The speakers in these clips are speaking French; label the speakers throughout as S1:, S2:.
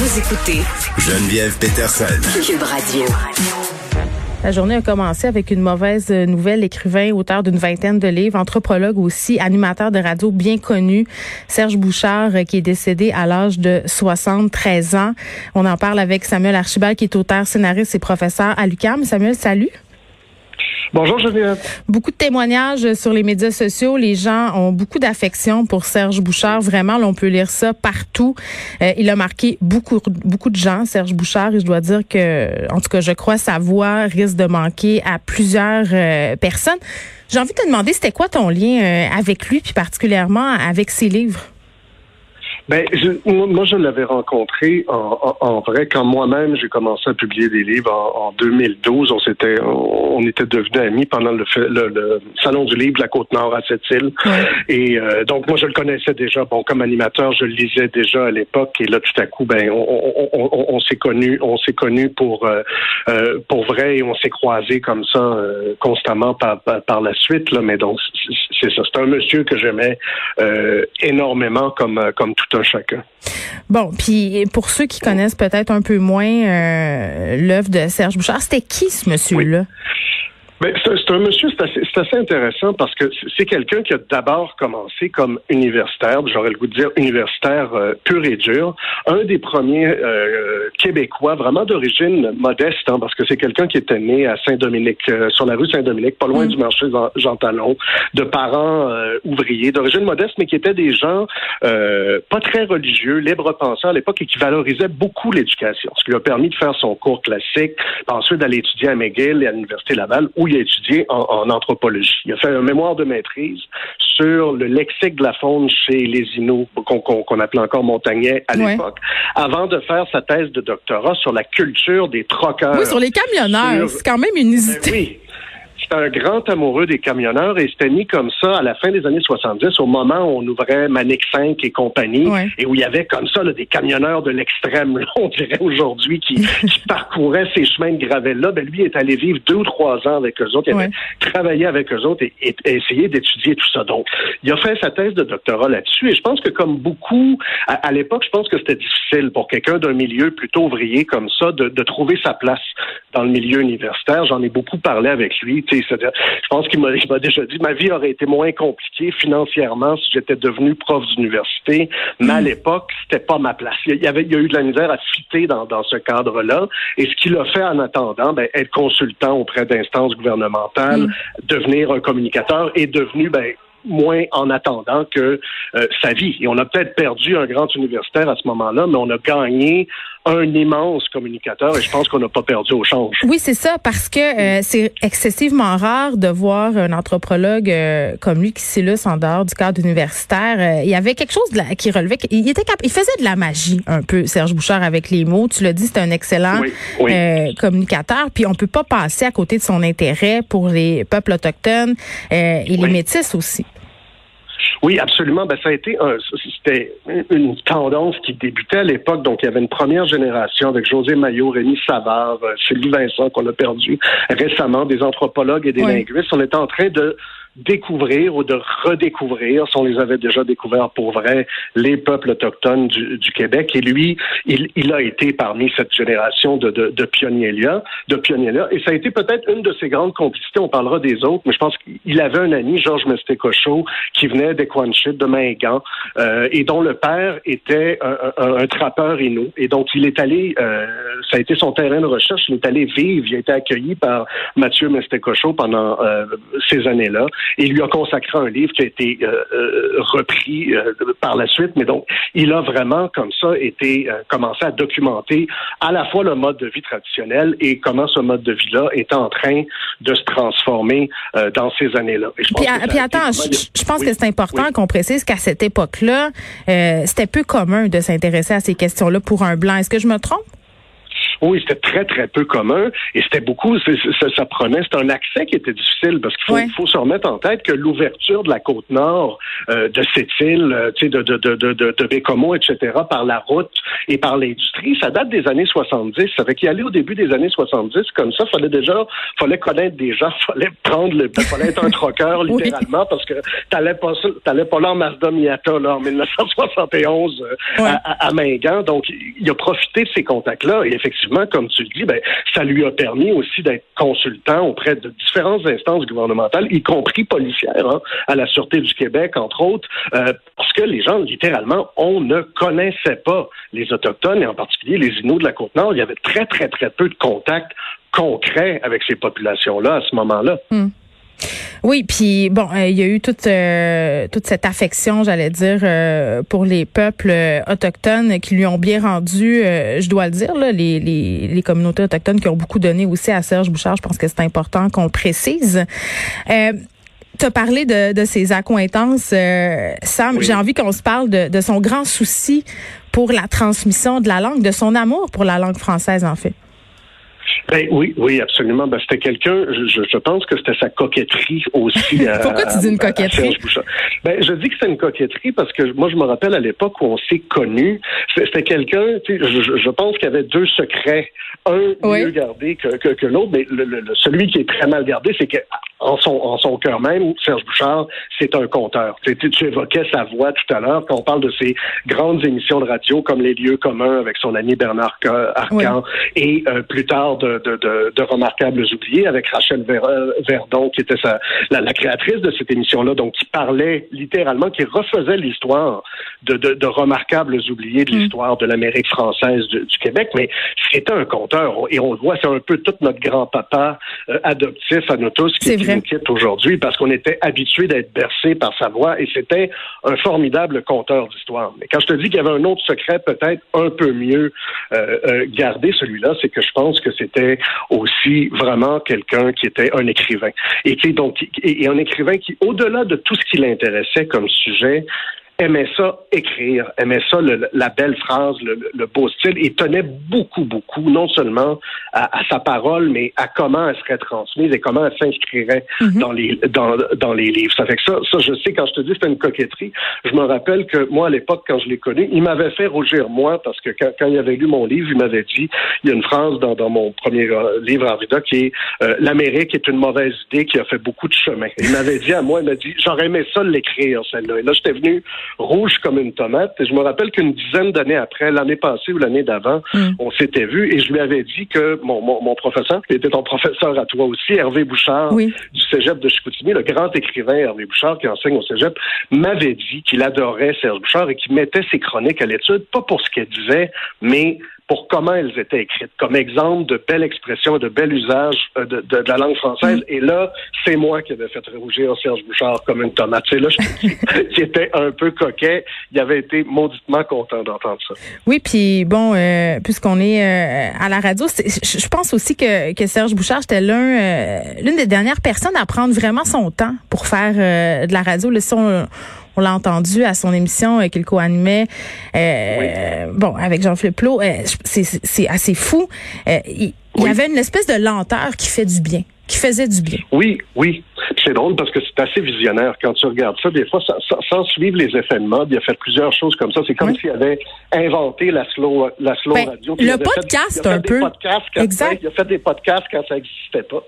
S1: Vous écoutez
S2: Geneviève Peterson.
S1: Cube Radio.
S3: La journée a commencé avec une mauvaise nouvelle. Écrivain, auteur d'une vingtaine de livres, anthropologue aussi, animateur de radio bien connu, Serge Bouchard, qui est décédé à l'âge de 73 ans. On en parle avec Samuel Archibald, qui est auteur, scénariste et professeur à l'UQAM. Samuel, salut.
S4: Bonjour Geneviève.
S3: Beaucoup de témoignages sur les médias sociaux. Les gens ont beaucoup d'affection pour Serge Bouchard. Vraiment, là, on peut lire ça partout. Euh, il a marqué beaucoup, beaucoup de gens, Serge Bouchard, et je dois dire que, en tout cas, je crois sa voix risque de manquer à plusieurs euh, personnes. J'ai envie de te demander, c'était quoi ton lien euh, avec lui, puis particulièrement avec ses livres?
S4: Ben, je, moi, je l'avais rencontré en, en, vrai quand moi-même j'ai commencé à publier des livres en, en 2012. On s'était, on, était devenus amis pendant le, le, salon du livre de la Côte-Nord à cette île. Et euh, donc moi, je le connaissais déjà. Bon, comme animateur, je le lisais déjà à l'époque. Et là, tout à coup, ben, on, s'est connus, on s'est connus pour euh, euh, pour vrai et on s'est croisés comme ça constamment par, par, la suite. Là, mais donc c'est ça. C'est un monsieur que j'aimais énormément comme comme tout un chacun.
S3: Bon, puis pour ceux qui connaissent peut-être un peu moins euh, l'œuvre de Serge Bouchard, c'était qui ce monsieur-là?
S4: Ben, c'est un monsieur, c'est assez, assez, intéressant parce que c'est quelqu'un qui a d'abord commencé comme universitaire, j'aurais le goût de dire universitaire euh, pur et dur, un des premiers euh, Québécois vraiment d'origine modeste, hein, parce que c'est quelqu'un qui était né à Saint-Dominique, euh, sur la rue Saint-Dominique, pas loin mm. du marché Jean Talon, de parents ouvriers, d'origine modeste, mais qui étaient des gens pas très religieux, libre pensants à l'époque et qui valorisaient beaucoup l'éducation, ce qui lui a permis de faire son cours classique, ensuite d'aller étudier à McGill et à l'Université Laval, où il a étudié en, anthropologie. Il a fait un mémoire de maîtrise sur le lexique de la faune chez les Inuits, qu'on appelait encore montagnais à l'époque, avant de faire sa thèse de doctorat sur la culture des troqueurs.
S3: Oui, sur les camionneurs. C'est quand même une usité.
S4: Ben oui. C'est un grand amoureux des camionneurs et c'était mis comme ça à la fin des années 70, au moment où on ouvrait Manic 5 et compagnie, et où il y avait comme ça des camionneurs de l'extrême, on dirait aujourd'hui, qui, parcouraient ces chemins de gravelle-là. Ben, lui est allé vivre deux ou trois ans avec eux autres, il avait travaillé avec eux autres et, et, essayé d'étudier tout ça. Donc, il a fait sa thèse de doctorat là-dessus et je pense que comme beaucoup, à, l'époque, je pense que c'était difficile pour quelqu'un d'un milieu plutôt ouvrier comme ça de, de trouver sa place dans le milieu universitaire. J'en ai beaucoup parlé avec lui je pense qu'il m'a déjà dit ma vie aurait été moins compliquée financièrement si j'étais devenu prof d'université, mais à hmm. l'époque, c'était pas ma place. Il y, avait, il y a eu de la misère à fitter dans, dans ce cadre-là. Et ce qu'il a fait en attendant, ben, être consultant auprès d'instances gouvernementales, hmm. devenir un communicateur, est devenu ben, moins en attendant que euh, sa vie. Et on a peut-être perdu un grand universitaire à ce moment-là, mais on a gagné un immense communicateur et je pense qu'on n'a pas perdu au change.
S3: Oui, c'est ça, parce que euh, c'est excessivement rare de voir un anthropologue euh, comme lui qui s'illustre en dehors du cadre universitaire. il y avait quelque chose de qui relevait, il, était il faisait de la magie un peu, Serge Bouchard, avec les mots. Tu l'as dit, c'est un excellent communicateur, puis on peut pas passer à côté de son intérêt pour les peuples autochtones et les métis aussi.
S4: Oui, absolument. Ben, ça a été un, c'était une tendance qui débutait à l'époque. Donc, il y avait une première génération avec José Maillot, Rémi Savard, euh, Sylvie Vincent qu'on a perdu récemment, des anthropologues et des linguistes. On était en train de découvrir ou de redécouvrir, si on les avait déjà découverts pour vrai, les peuples autochtones du, du Québec. Et lui, il, il, a été parmi cette génération de, de, de pionniers-là, de pionniers-là. Et ça a été peut-être une de ses grandes complicités. On parlera des autres, mais je pense qu'il avait un ami, Georges Mestécochot, qui venait des Quanchit, de Mingan, euh, et dont le père était un, un, un trappeur inou. Et donc, il est allé, euh, ça a été son terrain de recherche, il est allé vivre, il a été accueilli par Mathieu Mestécochot pendant euh, ces années-là et il lui a consacré un livre qui a été euh, euh, repris euh, par la suite. Mais donc, il a vraiment, comme ça, été commencé à documenter à la fois le mode de vie traditionnel et comment ce mode de vie-là est en train de se transformer dans ces années-là.
S3: Puis, attends, je, pense que c'est important qu'on précise qu'à cette époque-là, c'était peu commun de s'intéresser à ces questions-là pour un blanc. Est-ce que je me trompe?
S4: Oui, c'était très, très peu commun. Et c'était beaucoup, ça, prenait, c'est un accès qui était difficile parce qu'il faut, se remettre en tête que l'ouverture de la côte nord euh, de cette île, euh, tu sais, de, de, de, de, de Bécomo, etc., par la route et par l'industrie, ça date des années 70. Ça fait qu'y aller au début des années 70, comme ça, fallait déjà, fallait connaître des gens, fallait prendre le, fallait être un troqueur, littéralement, parce que t'allais pas, t'allais pas là en Mazda Miata, là, en 1971, euh, à, à, Mingan. Donc, il a profité de ces contacts-là. Et effectivement, comme tu le dis, ben, ça lui a permis aussi d'être consultant auprès de différentes instances gouvernementales, y compris policières, hein, à la Sûreté du Québec, entre autres, euh, parce que les gens, littéralement, on ne connaissait pas les Autochtones, et en particulier les Inuits de la Côte-Nord. Il y avait très, très, très peu de contacts concrets avec ces populations-là à ce moment-là.
S3: Hmm. Oui, puis bon, euh, il y a eu toute euh, toute cette affection, j'allais dire, euh, pour les peuples autochtones qui lui ont bien rendu, je dois le dire, là, les, les, les, communautés autochtones qui ont beaucoup donné aussi à Serge Bouchard. Je pense que c'est important qu'on le précise. tu as parlé de, de ses accointances, Sam. J'ai envie qu'on se parle de, de son grand souci pour la transmission de la langue, de son amour pour la langue française, en fait.
S4: Ben oui, oui, absolument. Ben, c'était quelqu'un, je, je, pense que c'était sa coquetterie aussi.
S3: Pourquoi tu dis une coquetterie?
S4: ben, je dis que c'est une coquetterie parce que moi, je me rappelle à l'époque où on s'est connus. C'était quelqu'un, je, je pense qu'il y avait deux secrets. Un mieux gardé que, que, que l'autre, mais le, celui qui est très mal gardé, c'est que en son, en son cœur même, Serge Bouchard, c'est un conteur. Tu, tu, évoquais sa voix tout à l'heure quand on parle de ses grandes émissions de radio comme Les lieux communs avec son ami Bernard Arcan et euh, plus tard de, de, de, de, Remarquables oubliés avec Rachel Verdon qui était sa, la, la, créatrice de cette émission-là, donc qui parlait littéralement, qui refaisait l'histoire de, de, de, Remarquables oubliés de mm. l'histoire de l'Amérique française du, Québec, mais c'était un conteur et on le voit, c'est un peu tout notre grand-papa euh, adoptif à nous tous qui aujourd'hui parce qu'on était habitué d'être bercé par sa voix et c'était un formidable conteur d'histoire. Mais quand je te dis qu'il y avait un autre secret peut-être un peu mieux euh, euh, gardé, celui-là, c'est que je pense que c'était aussi vraiment quelqu'un qui était un écrivain. Et, donc, et un écrivain qui, au-delà de tout ce qui l'intéressait comme sujet, aimait ça écrire, aimait ça la belle phrase, le, beau style, et tenait beaucoup, beaucoup, non seulement à, sa parole, mais à comment elle serait transmise et comment elle s'inscrirait mhm. dans les dans, dans les livres. Ça fait que ça, ça, je sais, quand je te dis c'était une coquetterie, je me rappelle que moi, à l'époque, quand je l'ai connu, il m'avait fait rougir moi, parce que quand, quand, il avait lu mon livre, il m'avait dit, il y a une phrase dans, dans mon premier euh, livre en vida qui est euh, L'Amérique est une mauvaise idée qui a fait beaucoup de chemin. Il m'avait dit à moi, il m'a dit, j'aurais aimé ça l'écrire, celle-là. Et là, j'étais venu rouge comme une tomate. Et je me rappelle qu'une dizaine d'années après, l'année passée ou l'année d'avant, mm. on s'était vu et je lui avais dit que mon, mon, professeur, qui était ton professeur à toi aussi, Hervé Bouchard, du Cégep de Chicoutimi, le grand écrivain Hervé Bouchard qui enseigne au Cégep, m'avait dit qu'il adorait Serge Bouchard et qu'il mettait ses chroniques à l'étude, pas pour ce qu'elle disait, mais pour comment elles étaient écrites, comme exemple de belles expressions, de bel usage euh, de, de, la langue française. Mm. Et là, c'est moi qui avais fait rougir Serge Bouchard comme une tomate. C'est là, qui était un peu coquet. Il avait été mauditement content d'entendre ça.
S3: Oui, puis bon, euh, puisqu'on est euh, à la radio, je pense aussi que, que Serge Bouchard, c'était l'un, l'une des dernières personnes à prendre vraiment son temps pour faire de la radio. Le son on l'a entendu à son émission euh, qu'il co-animait, euh, bon, avec Jean-Philippe Plot. Euh, c'est assez fou. il, y avait une espèce de lenteur qui fait du bien, qui faisait du bien.
S4: Oui, oui. C'est drôle parce que c'est assez visionnaire quand tu regardes ça. Des fois, sans, suivre les effets de mode, il a fait plusieurs choses comme ça. C'est comme s'il avait inventé la slow, la slow ben, radio.
S3: Le podcast, un peu.
S4: exact. il a fait des podcasts quand ça n'existait pas.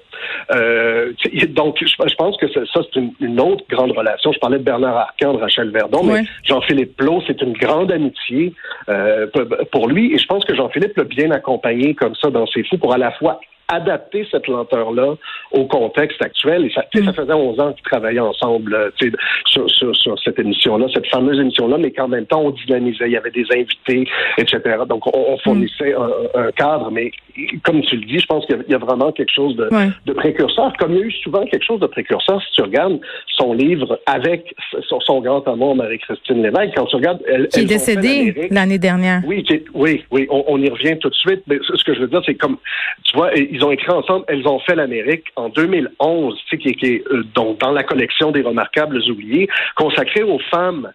S4: Euh, donc, je, pense que ça, c'est une, autre grande relation. Je parlais de Bernard Arcand, de Rachel Verdon, mais Jean-Philippe Plot, c'est une grande amitié euh, pour lui. Et je pense que Jean-Philippe l'a bien accompagné comme ça dans ses fous pour à la fois adapter cette lenteur-là au contexte actuel. Et ça, ça mm. faisait 11 ans qu'ils travaillaient ensemble euh, sur, sur, sur, cette émission-là, cette fameuse émission-là, mais qu'en même temps, on dynamisait, il y avait des invités, etc. Donc, on, fournissait un, cadre, mais comme tu le dis, je pense qu'il y, a vraiment quelque chose de, de, précurseur, comme il y a eu souvent quelque chose de précurseur, si tu regardes son livre avec son, grand amour, Marie-Christine Lévesque, quand tu regardes... Elle,
S3: qui est décédée l'année dernière.
S4: Oui, oui, oui, on, on, y revient tout de suite, mais ce que je veux dire, c'est comme, tu vois, ils ont écrit ensemble Elles ont fait l'Amérique en 2011, qui, est euh, dans la collection des remarquables oubliés, consacrée aux femmes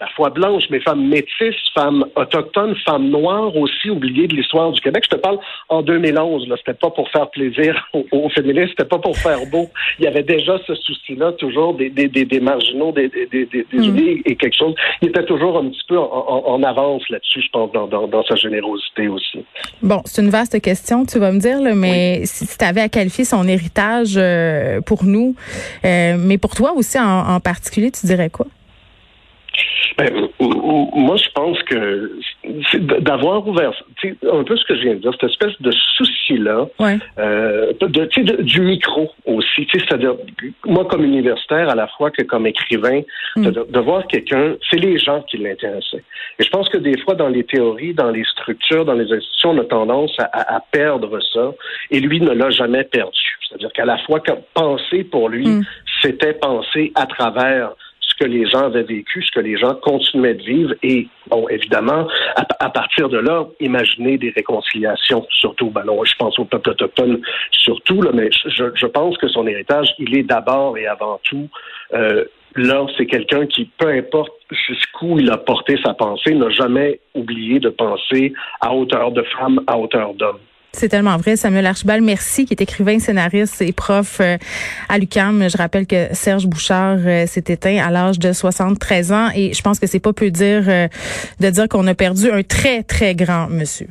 S4: la fois blanches, mais femmes métisses, femmes autochtones, femmes noires aussi oubliées de l'histoire du Québec. Je te parle en 2011, là, c'était pas pour faire plaisir aux, féministes, c'était pas pour faire beau. Il y avait déjà ce souci-là, toujours des, des, des, marginaux, des, des, des, mm. et quelque chose. Il était toujours un petit peu en, avance là-dessus, je pense, dans, dans, sa générosité aussi.
S3: Bon, c'est une vaste question, tu vas me dire, là, mais si tu avais à qualifier son héritage euh, pour nous, euh, mais pour toi aussi en particulier, tu dirais quoi?
S4: Ben, moi, je pense que d'avoir ouvert, un peu ce que je viens de dire, cette espèce de souci-là, euh, du micro aussi, c'est-à-dire, moi, comme universitaire, à la fois que comme écrivain, mm. de, voir quelqu'un, c'est les gens qui l'intéressaient. Et je pense que des fois, dans les théories, dans les structures, dans les institutions, on a tendance à, perdre ça, et lui ne l'a jamais perdu. C'est-à-dire qu'à la fois, penser pour lui, mm. c'était penser à travers que les gens avaient vécu, ce que les gens continuaient de vivre et, bon, évidemment, à, partir de là, imaginer des réconciliations, surtout, ben je pense au peuple autochtone surtout, là, mais je, je pense que son héritage, il est d'abord et avant tout euh, là, c'est quelqu'un qui, peu importe jusqu'où il a porté sa pensée, n'a jamais oublié de penser à hauteur de femme, à hauteur d'homme.
S3: C'est tellement vrai. Samuel Archibald, merci, qui est écrivain, scénariste et prof euh, à l'UCAM. Je rappelle que Serge Bouchard euh, s'est éteint à l'âge de 73 ans et je pense que c'est pas peu dire euh, de dire qu'on a perdu un très, très grand monsieur.